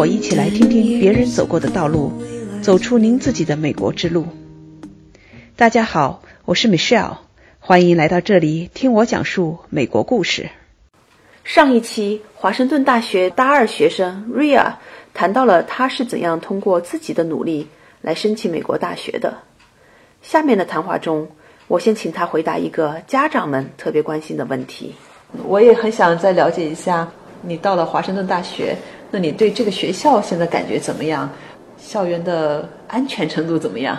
我一起来听听别人走过的道路，走出您自己的美国之路。大家好，我是 Michelle，欢迎来到这里听我讲述美国故事。上一期，华盛顿大学大二学生 Ria 谈到了他是怎样通过自己的努力来申请美国大学的。下面的谈话中，我先请他回答一个家长们特别关心的问题。我也很想再了解一下，你到了华盛顿大学，那你对这个学校现在感觉怎么样？校园的安全程度怎么样？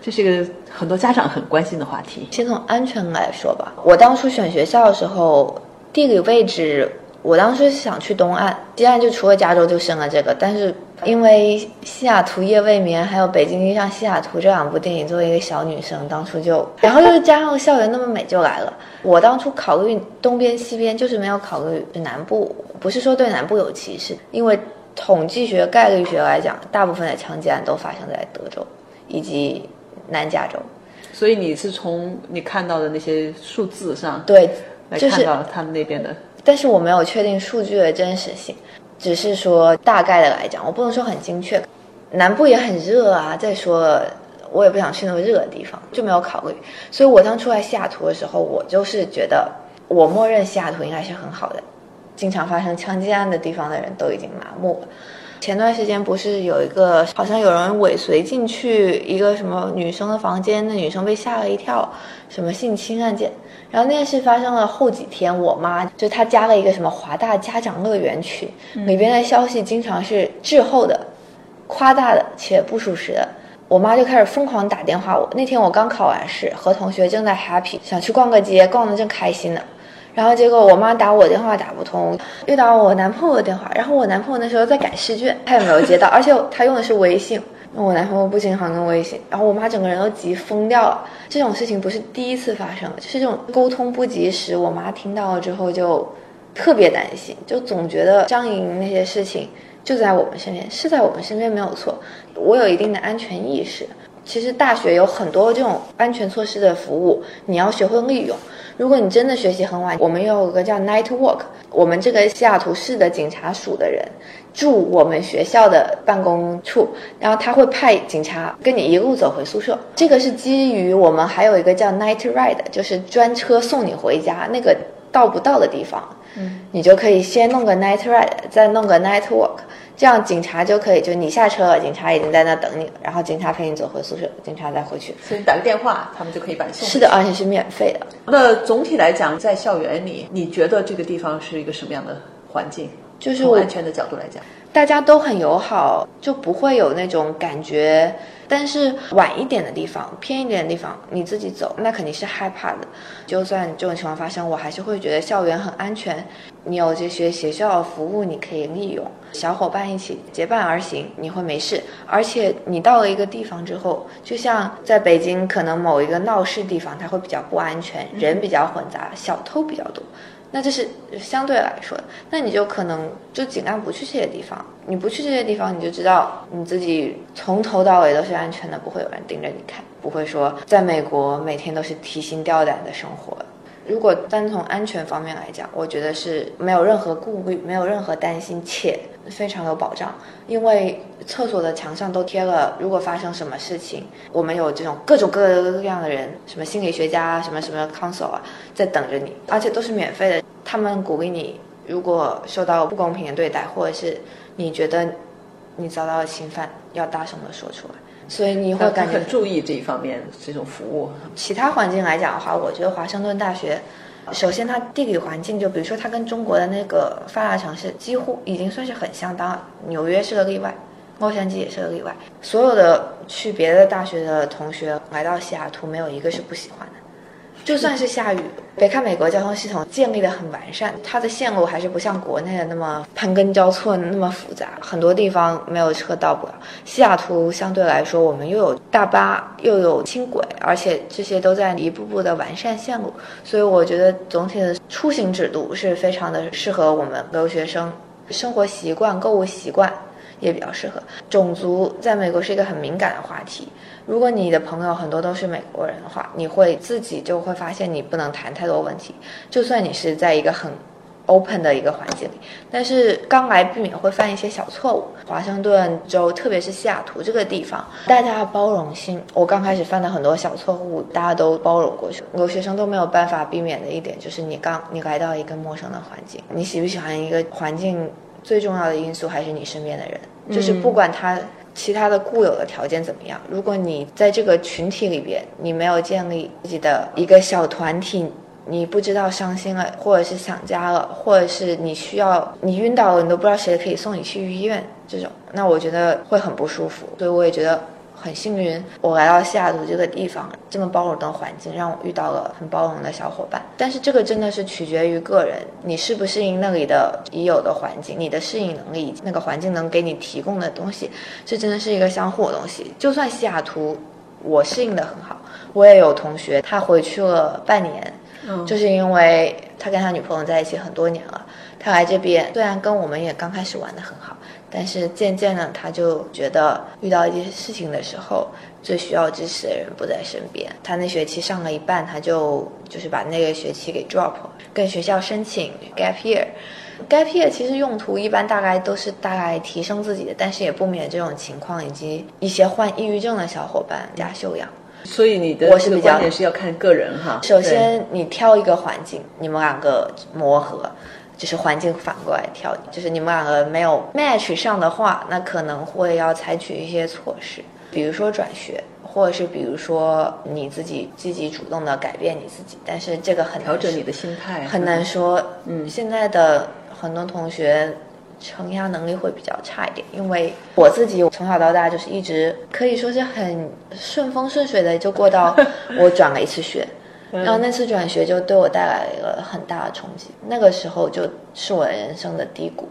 这是一个很多家长很关心的话题。先从安全来说吧，我当初选学校的时候。地理位置，我当时想去东岸，西岸就除了加州就剩了这个。但是因为《西雅图夜未眠》还有《北京遇上西雅图》这两部电影，作为一个小女生，当初就，然后又加上校园那么美，就来了。我当初考虑东边、西边，就是没有考虑南部。不是说对南部有歧视，因为统计学、概率学来讲，大部分的枪击案都发生在德州以及南加州。所以你是从你看到的那些数字上对。来看到他们那边的，但是我没有确定数据的真实性，只是说大概的来讲，我不能说很精确。南部也很热啊，再说了我也不想去那么热的地方，就没有考虑。所以我当初来西雅图的时候，我就是觉得我默认西雅图应该是很好的，经常发生枪击案的地方的人都已经麻木了。前段时间不是有一个好像有人尾随进去一个什么女生的房间，那女生被吓了一跳，什么性侵案件。然后那件事发生了后几天，我妈就她加了一个什么华大家长乐园群，里边的消息经常是滞后的、夸大的且不属实的。我妈就开始疯狂打电话。我那天我刚考完试，和同学正在 happy，想去逛个街，逛得正开心呢。然后结果我妈打我电话打不通，又打我男朋友的电话。然后我男朋友那时候在改试卷，他也没有接到，而且他用的是微信。我男朋友不经常跟微信，然后我妈整个人都急疯掉了。这种事情不是第一次发生，就是这种沟通不及时。我妈听到了之后就特别担心，就总觉得张莹那些事情就在我们身边，是在我们身边没有错。我有一定的安全意识。其实大学有很多这种安全措施的服务，你要学会利用。如果你真的学习很晚，我们有个叫 Night Walk，我们这个西雅图市的警察署的人住我们学校的办公处，然后他会派警察跟你一路走回宿舍。这个是基于我们还有一个叫 Night Ride，就是专车送你回家，那个到不到的地方，嗯，你就可以先弄个 Night Ride，再弄个 Night Walk。这样警察就可以，就你下车了，警察已经在那等你了，然后警察陪你走回宿舍，警察再回去。所以你打个电话，他们就可以把你送。是的，而且是免费的。那总体来讲，在校园里，你觉得这个地方是一个什么样的环境？就是从安全的角度来讲，大家都很友好，就不会有那种感觉。但是晚一点的地方，偏一点的地方，你自己走，那肯定是害怕的。就算这种情况发生，我还是会觉得校园很安全。你有这些学校服务，你可以利用，小伙伴一起结伴而行，你会没事。而且你到了一个地方之后，就像在北京，可能某一个闹市地方，它会比较不安全，人比较混杂，小偷比较多。那这是相对来说的，那你就可能就尽量不去这些地方。你不去这些地方，你就知道你自己从头到尾都是安全的，不会有人盯着你看，不会说在美国每天都是提心吊胆的生活。如果单从安全方面来讲，我觉得是没有任何顾虑，没有任何担心，且非常有保障。因为厕所的墙上都贴了，如果发生什么事情，我们有这种各种各样的人，什么心理学家啊，什么什么 counsel 啊，在等着你，而且都是免费的。他们鼓励你，如果受到不公平的对待，或者是你觉得你遭到了侵犯，要大声的说出来。所以你会感觉很注意这一方面这种服务。其他环境来讲的话，我觉得华盛顿大学，首先它地理环境，就比如说它跟中国的那个发达城市几乎已经算是很相当了。纽约是个例外，洛杉矶也是个例外。所有的去别的大学的同学来到西雅图，没有一个是不喜欢的。就算是下雨，别看美国交通系统建立的很完善，它的线路还是不像国内的那么盘根交错那么复杂，很多地方没有车到不了。西雅图相对来说，我们又有大巴，又有轻轨，而且这些都在一步步的完善线路，所以我觉得总体的出行制度是非常的适合我们留学生，生活习惯、购物习惯也比较适合。种族在美国是一个很敏感的话题。如果你的朋友很多都是美国人的话，你会自己就会发现你不能谈太多问题。就算你是在一个很 open 的一个环境里。但是刚来避免会犯一些小错误。华盛顿州，特别是西雅图这个地方，大家的包容性，我刚开始犯的很多小错误，大家都包容过去。留学生都没有办法避免的一点，就是你刚你来到一个陌生的环境，你喜不喜欢一个环境，最重要的因素还是你身边的人，就是不管他。其他的固有的条件怎么样？如果你在这个群体里边，你没有建立自己的一个小团体，你不知道伤心了，或者是想家了，或者是你需要你晕倒了，你都不知道谁可以送你去医院，这种，那我觉得会很不舒服。所以我也觉得。很幸运，我来到西雅图这个地方，这么包容的环境，让我遇到了很包容的小伙伴。但是这个真的是取决于个人，你适不适应那里的已有的环境，你的适应能力，那个环境能给你提供的东西，这真的是一个相互的东西。就算西雅图我适应的很好，我也有同学他回去了半年，就是因为他跟他女朋友在一起很多年了，他来这边虽然跟我们也刚开始玩的很好。但是渐渐的，他就觉得遇到一些事情的时候，最需要支持的人不在身边。他那学期上了一半，他就就是把那个学期给 drop，跟学校申请 gap year。gap year 其实用途一般大概都是大概提升自己的，但是也不免这种情况以及一些患抑郁症的小伙伴加修养。所以你的我是比较也是要看个人哈。首先你挑一个环境，你们两个磨合。就是环境反过来挑，就是你们两个没有 match 上的话，那可能会要采取一些措施，比如说转学，或者是比如说你自己积极主动的改变你自己。但是这个很调整你的心态很难说。嗯，现在的很多同学承压能力会比较差一点，因为我自己从小到大就是一直可以说是很顺风顺水的就过到 我转了一次学。然后那次转学就对我带来了很大的冲击，那个时候就是我人生的低谷，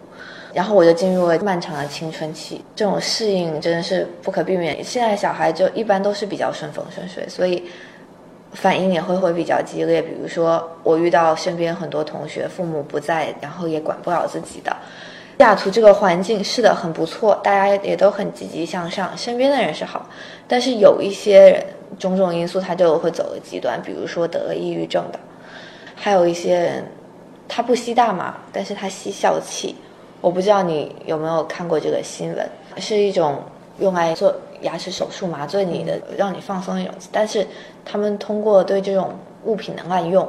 然后我就进入了漫长的青春期，这种适应真的是不可避免。现在小孩就一般都是比较顺风顺水，所以反应也会会比较激烈。比如说我遇到身边很多同学父母不在，然后也管不了自己的。西雅图这个环境是的很不错，大家也都很积极向上，身边的人是好，但是有一些人。种种因素，他就会走了极端，比如说得了抑郁症的，还有一些人，他不吸大麻，但是他吸笑气。我不知道你有没有看过这个新闻，是一种用来做牙齿手术麻醉你的，让你放松那种。但是他们通过对这种物品的滥用，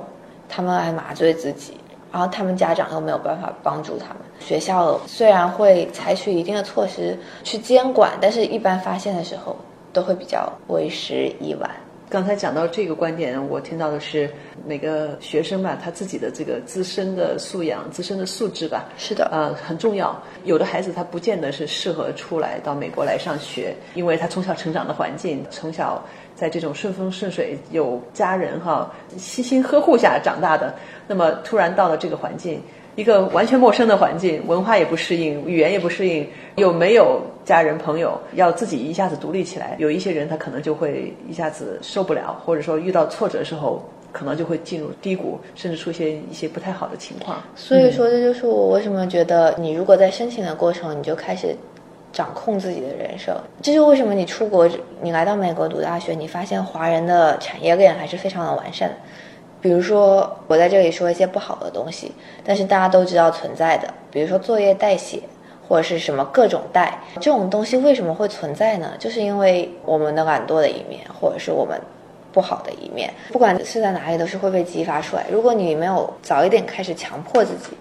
他们来麻醉自己，然后他们家长又没有办法帮助他们。学校虽然会采取一定的措施去监管，但是一般发现的时候。都会比较为时已晚。刚才讲到这个观点，我听到的是每个学生吧，他自己的这个自身的素养、自身的素质吧，是的，呃，很重要。有的孩子他不见得是适合出来到美国来上学，因为他从小成长的环境，从小在这种顺风顺水、有家人哈悉心呵护下长大的，那么突然到了这个环境。一个完全陌生的环境，文化也不适应，语言也不适应，又没有家人朋友，要自己一下子独立起来。有一些人他可能就会一下子受不了，或者说遇到挫折的时候，可能就会进入低谷，甚至出现一些不太好的情况。所以说，这就是我为什么觉得，你如果在申请的过程你就开始掌控自己的人生，这就为什么你出国，你来到美国读大学，你发现华人的产业链还是非常的完善。比如说，我在这里说一些不好的东西，但是大家都知道存在的。比如说作业代写，或者是什么各种带这种东西为什么会存在呢？就是因为我们的懒惰的一面，或者是我们不好的一面，不管是在哪里都是会被激发出来。如果你没有早一点开始强迫自己，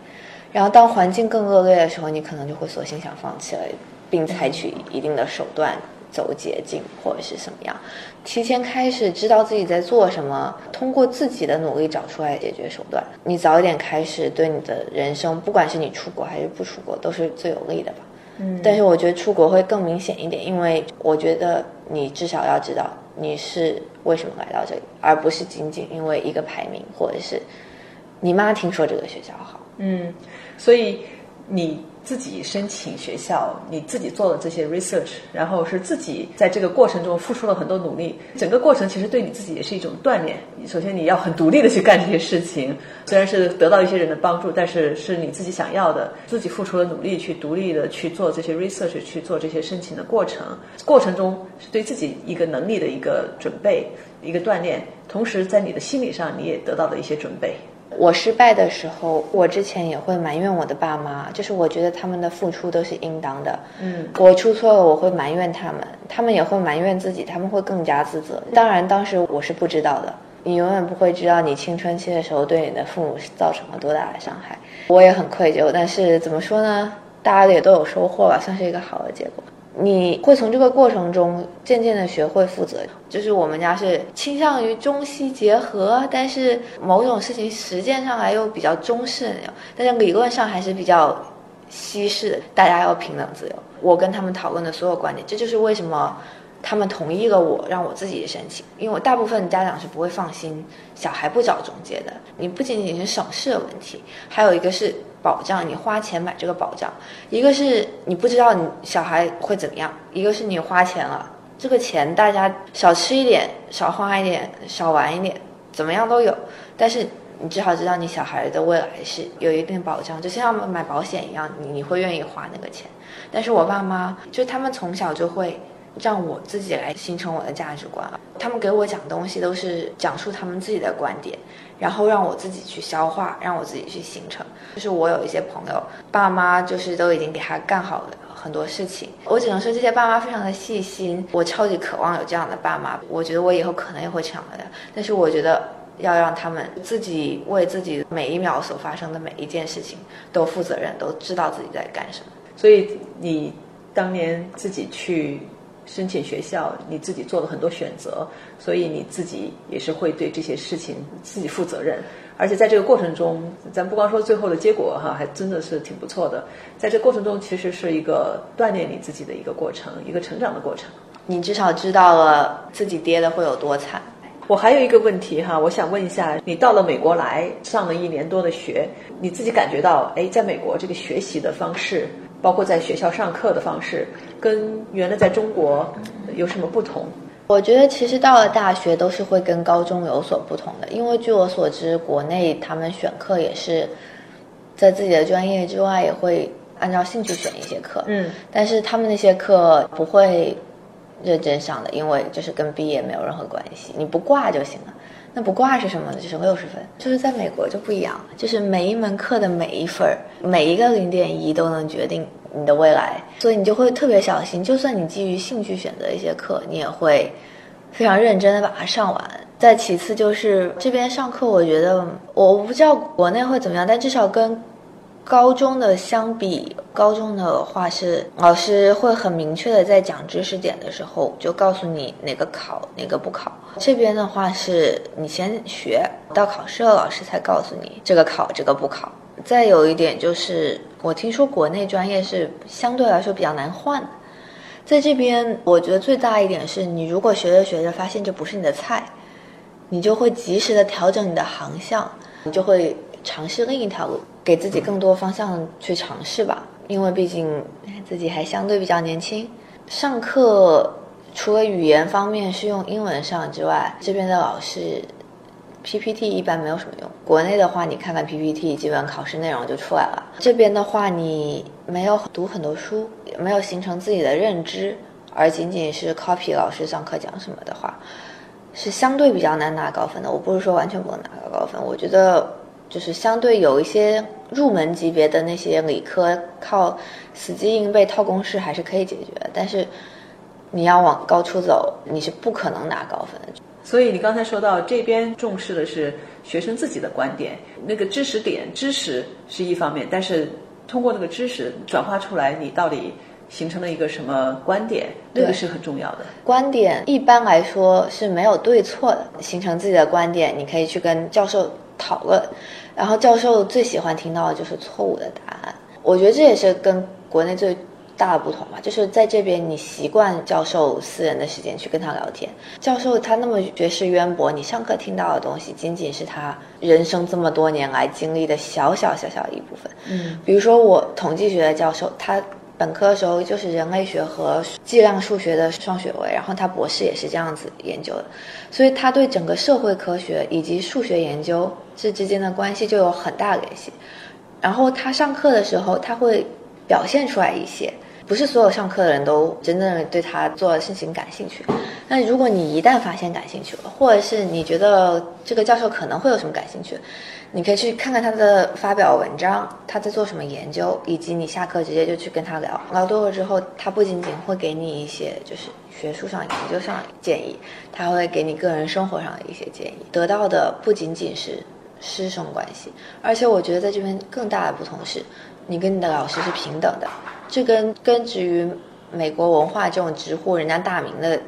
然后当环境更恶劣的时候，你可能就会索性想放弃了，并采取一定的手段。走捷径或者是什么样，提前开始知道自己在做什么，通过自己的努力找出来解决手段。你早一点开始，对你的人生，不管是你出国还是不出国，都是最有利的吧。嗯。但是我觉得出国会更明显一点，因为我觉得你至少要知道你是为什么来到这里，而不是仅仅因为一个排名，或者是你妈听说这个学校好。嗯，所以你。自己申请学校，你自己做了这些 research，然后是自己在这个过程中付出了很多努力。整个过程其实对你自己也是一种锻炼。首先你要很独立的去干这些事情，虽然是得到一些人的帮助，但是是你自己想要的，自己付出了努力去独立的去做这些 research，去做这些申请的过程。过程中是对自己一个能力的一个准备，一个锻炼。同时在你的心理上你也得到了一些准备。我失败的时候，我之前也会埋怨我的爸妈，就是我觉得他们的付出都是应当的。嗯，我出错了，我会埋怨他们，他们也会埋怨自己，他们会更加自责。当然，当时我是不知道的，你永远不会知道你青春期的时候对你的父母造成了多大的伤害。我也很愧疚，但是怎么说呢？大家也都有收获吧，算是一个好的结果。你会从这个过程中渐渐的学会负责。就是我们家是倾向于中西结合，但是某种事情实践上来又比较中式那种，但是理论上还是比较西式。大家要平等自由。我跟他们讨论的所有观点，这就是为什么他们同意了我让我自己申请，因为我大部分家长是不会放心小孩不找中介的。你不仅仅是省事的问题，还有一个是。保障，你花钱买这个保障，一个是你不知道你小孩会怎么样，一个是你花钱了，这个钱大家少吃一点，少花一点，少玩一点，怎么样都有，但是你至少知道你小孩的未来是有一定保障，就像买保险一样，你你会愿意花那个钱。但是我爸妈就他们从小就会让我自己来形成我的价值观，他们给我讲东西都是讲述他们自己的观点。然后让我自己去消化，让我自己去形成。就是我有一些朋友，爸妈就是都已经给他干好了很多事情。我只能说这些爸妈非常的细心，我超级渴望有这样的爸妈。我觉得我以后可能也会成为的。但是我觉得要让他们自己为自己每一秒所发生的每一件事情都负责任，都知道自己在干什么。所以你当年自己去。申请学校，你自己做了很多选择，所以你自己也是会对这些事情自己负责任。而且在这个过程中，咱不光说最后的结果哈，还真的是挺不错的。在这过程中，其实是一个锻炼你自己的一个过程，一个成长的过程。你至少知道了自己跌的会有多惨。我还有一个问题哈，我想问一下，你到了美国来上了一年多的学，你自己感觉到哎，在美国这个学习的方式？包括在学校上课的方式，跟原来在中国有什么不同？我觉得其实到了大学都是会跟高中有所不同的，因为据我所知，国内他们选课也是在自己的专业之外，也会按照兴趣选一些课。嗯，但是他们那些课不会认真上的，因为就是跟毕业没有任何关系，你不挂就行了。那不挂是什么呢？就是六十分。就是在美国就不一样，就是每一门课的每一分，每一个零点一都能决定你的未来，所以你就会特别小心。就算你基于兴趣选择一些课，你也会非常认真的把它上完。再其次就是这边上课，我觉得我不知道国内会怎么样，但至少跟。高中的相比，高中的话是老师会很明确的在讲知识点的时候就告诉你哪个考哪个不考。这边的话是你先学到考试了，老师才告诉你这个考这个不考。再有一点就是，我听说国内专业是相对来说比较难换的，在这边我觉得最大一点是你如果学着学着发现这不是你的菜，你就会及时的调整你的航向，你就会尝试另一条路。给自己更多方向去尝试吧，因为毕竟自己还相对比较年轻。上课除了语言方面是用英文上之外，这边的老师 PPT 一般没有什么用。国内的话，你看看 PPT，基本考试内容就出来了。这边的话，你没有读很多书，没有形成自己的认知，而仅仅是 copy 老师上课讲什么的话，是相对比较难拿高分的。我不是说完全不能拿高分，我觉得。就是相对有一些入门级别的那些理科，靠死记硬背套公式还是可以解决。但是你要往高处走，你是不可能拿高分的。所以你刚才说到这边重视的是学生自己的观点，那个知识点知识是一方面，但是通过那个知识转化出来，你到底形成了一个什么观点，这个是很重要的。观点一般来说是没有对错的，形成自己的观点，你可以去跟教授。讨论，然后教授最喜欢听到的就是错误的答案。我觉得这也是跟国内最大的不同吧，就是在这边你习惯教授私人的时间去跟他聊天，教授他那么学识渊博，你上课听到的东西仅仅是他人生这么多年来经历的小小小小一部分。嗯，比如说我统计学的教授，他。本科的时候就是人类学和计量数学的双学位，然后他博士也是这样子研究的，所以他对整个社会科学以及数学研究这之间的关系就有很大联系。然后他上课的时候，他会表现出来一些，不是所有上课的人都真正对他做的事情感兴趣。那如果你一旦发现感兴趣了，或者是你觉得这个教授可能会有什么感兴趣，你可以去看看他的发表文章，他在做什么研究，以及你下课直接就去跟他聊。聊多了之后，他不仅仅会给你一些就是学术上、研究上建议，他会给你个人生活上的一些建议。得到的不仅仅是师生关系，而且我觉得在这边更大的不同是，你跟你的老师是平等的。这跟根植于美国文化这种直呼人家大名的，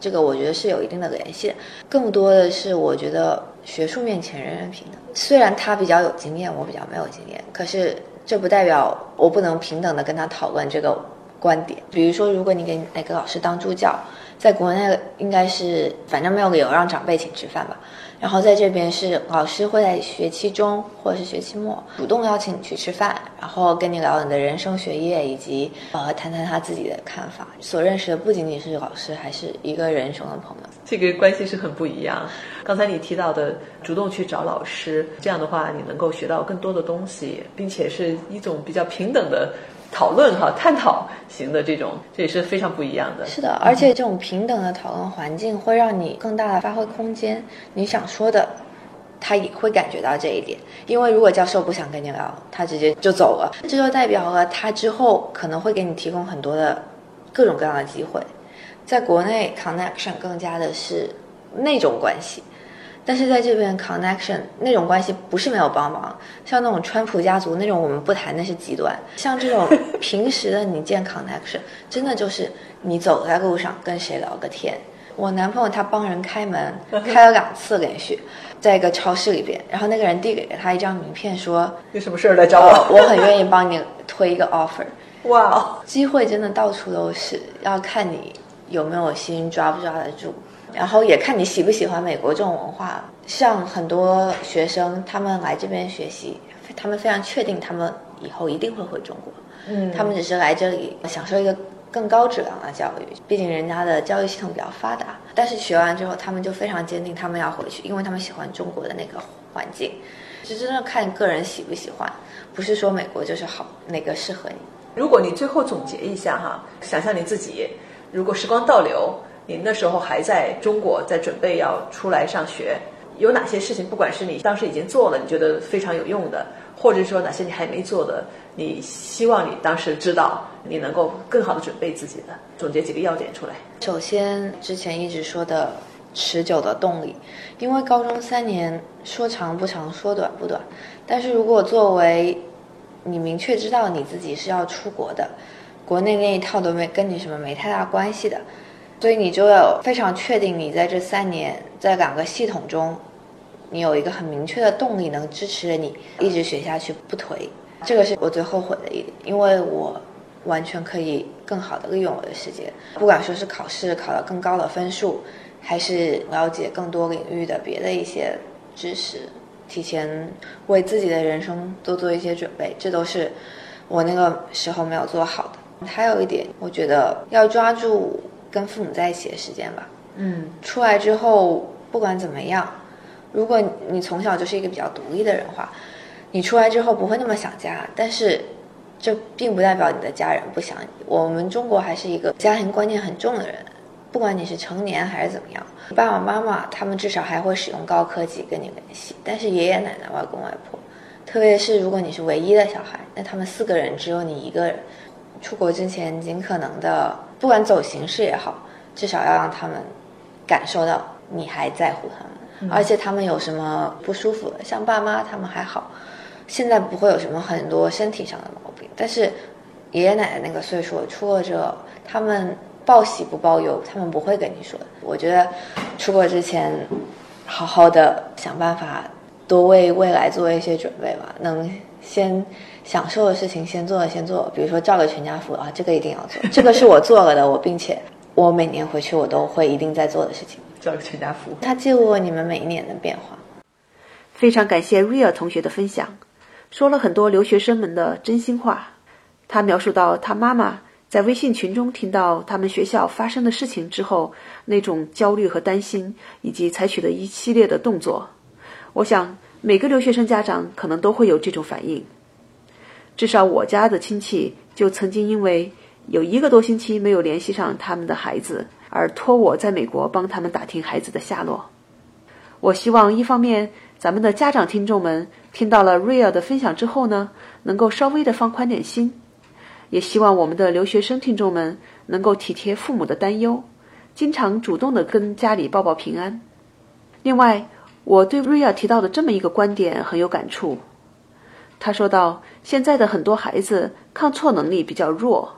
这个我觉得是有一定的联系。更多的是，我觉得学术面前人人平等。虽然他比较有经验，我比较没有经验，可是这不代表我不能平等的跟他讨论这个观点。比如说，如果你给哪个老师当助教，在国内应该是反正没有理由让长辈请吃饭吧。然后在这边是老师会在学期中或者是学期末主动邀请你去吃饭，然后跟你聊你的人生学业，以及呃谈谈他自己的看法。所认识的不仅仅是老师，还是一个人生的朋友。这个关系是很不一样。刚才你提到的主动去找老师，这样的话你能够学到更多的东西，并且是一种比较平等的。讨论哈，探讨型的这种，这也是非常不一样的。是的，而且这种平等的讨论环境会让你更大的发挥空间。你想说的，他也会感觉到这一点。因为如果教授不想跟你聊，他直接就走了，这就代表了他之后可能会给你提供很多的各种各样的机会。在国内，connection 更加的是那种关系。但是在这边，connection 那种关系不是没有帮忙，像那种川普家族那种，我们不谈，那是极端。像这种 平时的你建 connection，真的就是你走在路上跟谁聊个天。我男朋友他帮人开门，开了两次连续，在一个超市里边，然后那个人递给了他一张名片，说有什么事儿来找我，我很愿意帮你推一个 offer。哇，机会真的到处都是，要看你有没有心，抓不抓得住。然后也看你喜不喜欢美国这种文化。像很多学生，他们来这边学习，他们非常确定他们以后一定会回中国。嗯，他们只是来这里享受一个更高质量的教育，毕竟人家的教育系统比较发达。但是学完之后，他们就非常坚定，他们要回去，因为他们喜欢中国的那个环境。是真的看个人喜不喜欢，不是说美国就是好，哪个适合你。如果你最后总结一下哈，想象你自己，如果时光倒流。你那时候还在中国，在准备要出来上学，有哪些事情？不管是你当时已经做了，你觉得非常有用的，或者说哪些你还没做的，你希望你当时知道，你能够更好的准备自己的，总结几个要点出来。首先，之前一直说的持久的动力，因为高中三年说长不长，说短不短，但是如果作为你明确知道你自己是要出国的，国内那一套都没跟你什么没太大关系的。所以你就要非常确定，你在这三年在两个系统中，你有一个很明确的动力，能支持着你一直学下去不颓。这个是我最后悔的一点，因为我完全可以更好的利用我的时间，不管说是考试考了更高的分数，还是了解更多领域的别的一些知识，提前为自己的人生多做一些准备，这都是我那个时候没有做好的。还有一点，我觉得要抓住。跟父母在一起的时间吧。嗯，出来之后不管怎么样，如果你从小就是一个比较独立的人话，你出来之后不会那么想家。但是，这并不代表你的家人不想你。我们中国还是一个家庭观念很重的人，不管你是成年还是怎么样，爸爸妈妈他们至少还会使用高科技跟你联系。但是爷爷奶奶、外公外婆，特别是如果你是唯一的小孩，那他们四个人只有你一个人。出国之前，尽可能的，不管走形式也好，至少要让他们感受到你还在乎他们，而且他们有什么不舒服的，像爸妈他们还好，现在不会有什么很多身体上的毛病，但是爷爷奶奶那个岁数出了这，他们报喜不报忧，他们不会跟你说的。我觉得出国之前，好好的想办法，多为未来做一些准备吧，能先。享受的事情先做了先做，比如说照个全家福啊，这个一定要做，这个是我做了的，我并且我每年回去我都会一定在做的事情。照个全家福，它记录了你们每一年的变化。非常感谢 Ria 同学的分享，说了很多留学生们的真心话。他描述到他妈妈在微信群中听到他们学校发生的事情之后，那种焦虑和担心，以及采取的一系列的动作。我想每个留学生家长可能都会有这种反应。至少我家的亲戚就曾经因为有一个多星期没有联系上他们的孩子，而托我在美国帮他们打听孩子的下落。我希望一方面咱们的家长听众们听到了 Ria 的分享之后呢，能够稍微的放宽点心，也希望我们的留学生听众们能够体贴父母的担忧，经常主动的跟家里报报平安。另外，我对 Ria 提到的这么一个观点很有感触。他说到，现在的很多孩子抗挫能力比较弱，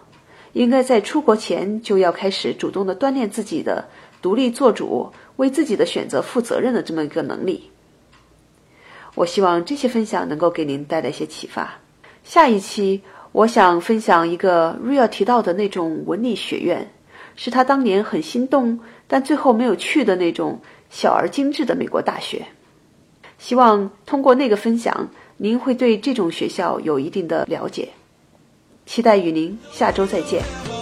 应该在出国前就要开始主动的锻炼自己的独立做主、为自己的选择负责任的这么一个能力。我希望这些分享能够给您带来一些启发。下一期我想分享一个 Ria 提到的那种文理学院，是他当年很心动但最后没有去的那种。小而精致的美国大学，希望通过那个分享，您会对这种学校有一定的了解。期待与您下周再见。